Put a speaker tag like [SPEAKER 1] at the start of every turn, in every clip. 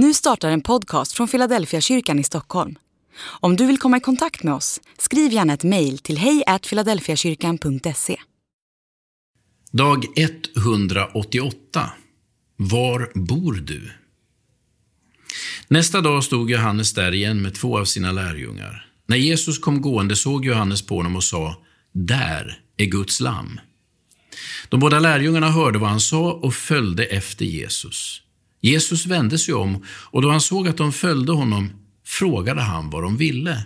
[SPEAKER 1] Nu startar en podcast från Philadelphia kyrkan i Stockholm. Om du vill komma i kontakt med oss, skriv gärna ett mejl till hejfiladelfiakyrkan.se.
[SPEAKER 2] Dag 188. Var bor du? Nästa dag stod Johannes där igen med två av sina lärjungar. När Jesus kom gående såg Johannes på honom och sa, där är Guds lamm. De båda lärjungarna hörde vad han sa och följde efter Jesus. Jesus vände sig om och då han såg att de följde honom frågade han vad de ville.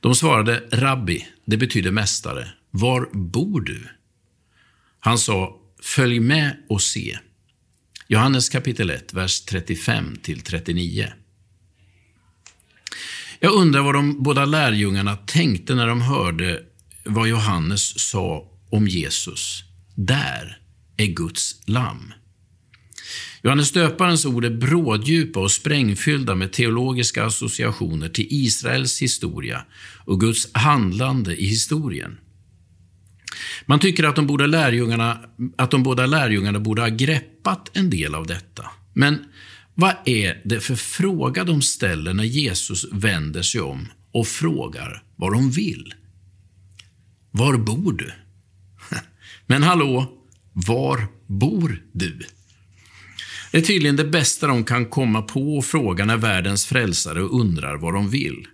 [SPEAKER 2] De svarade Rabbi, det betyder mästare, var bor du? Han sa, följ med och se. Johannes kapitel 1, vers 35-39. Jag undrar vad de båda lärjungarna tänkte när de hörde vad Johannes sa om Jesus. Där är Guds lamm. Johannes döparens ord är bråddjupa och sprängfyllda med teologiska associationer till Israels historia och Guds handlande i historien. Man tycker att de, båda lärjungarna, att de båda lärjungarna borde ha greppat en del av detta. Men vad är det för fråga de ställer när Jesus vänder sig om och frågar vad de vill? Var bor du? Men hallå, var bor du? Det är tydligen det bästa de kan komma på och fråga när världens frälsare undrar vad de vill.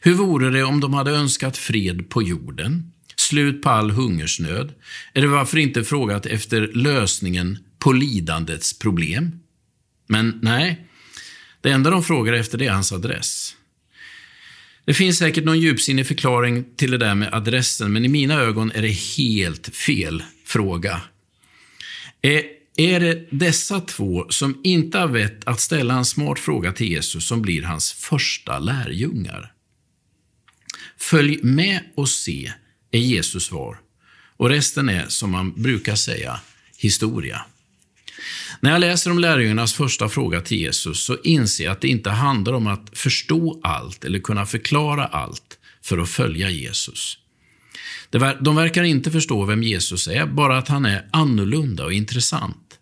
[SPEAKER 2] Hur vore det om de hade önskat fred på jorden, slut på all hungersnöd, eller varför inte frågat efter lösningen på lidandets problem? Men nej, det enda de frågar efter är hans adress. Det finns säkert någon djupsinnig förklaring till det där med adressen, men i mina ögon är det helt fel fråga. Eh, är det dessa två som inte har vett att ställa en smart fråga till Jesus som blir hans första lärjungar? Följ med och se, är Jesus svar. Och resten är, som man brukar säga, historia. När jag läser om lärjungarnas första fråga till Jesus så inser jag att det inte handlar om att förstå allt eller kunna förklara allt för att följa Jesus. De verkar inte förstå vem Jesus är, bara att han är annorlunda och intressant.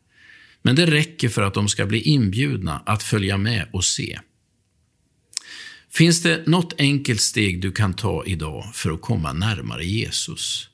[SPEAKER 2] Men det räcker för att de ska bli inbjudna att följa med och se. Finns det något enkelt steg du kan ta idag för att komma närmare Jesus?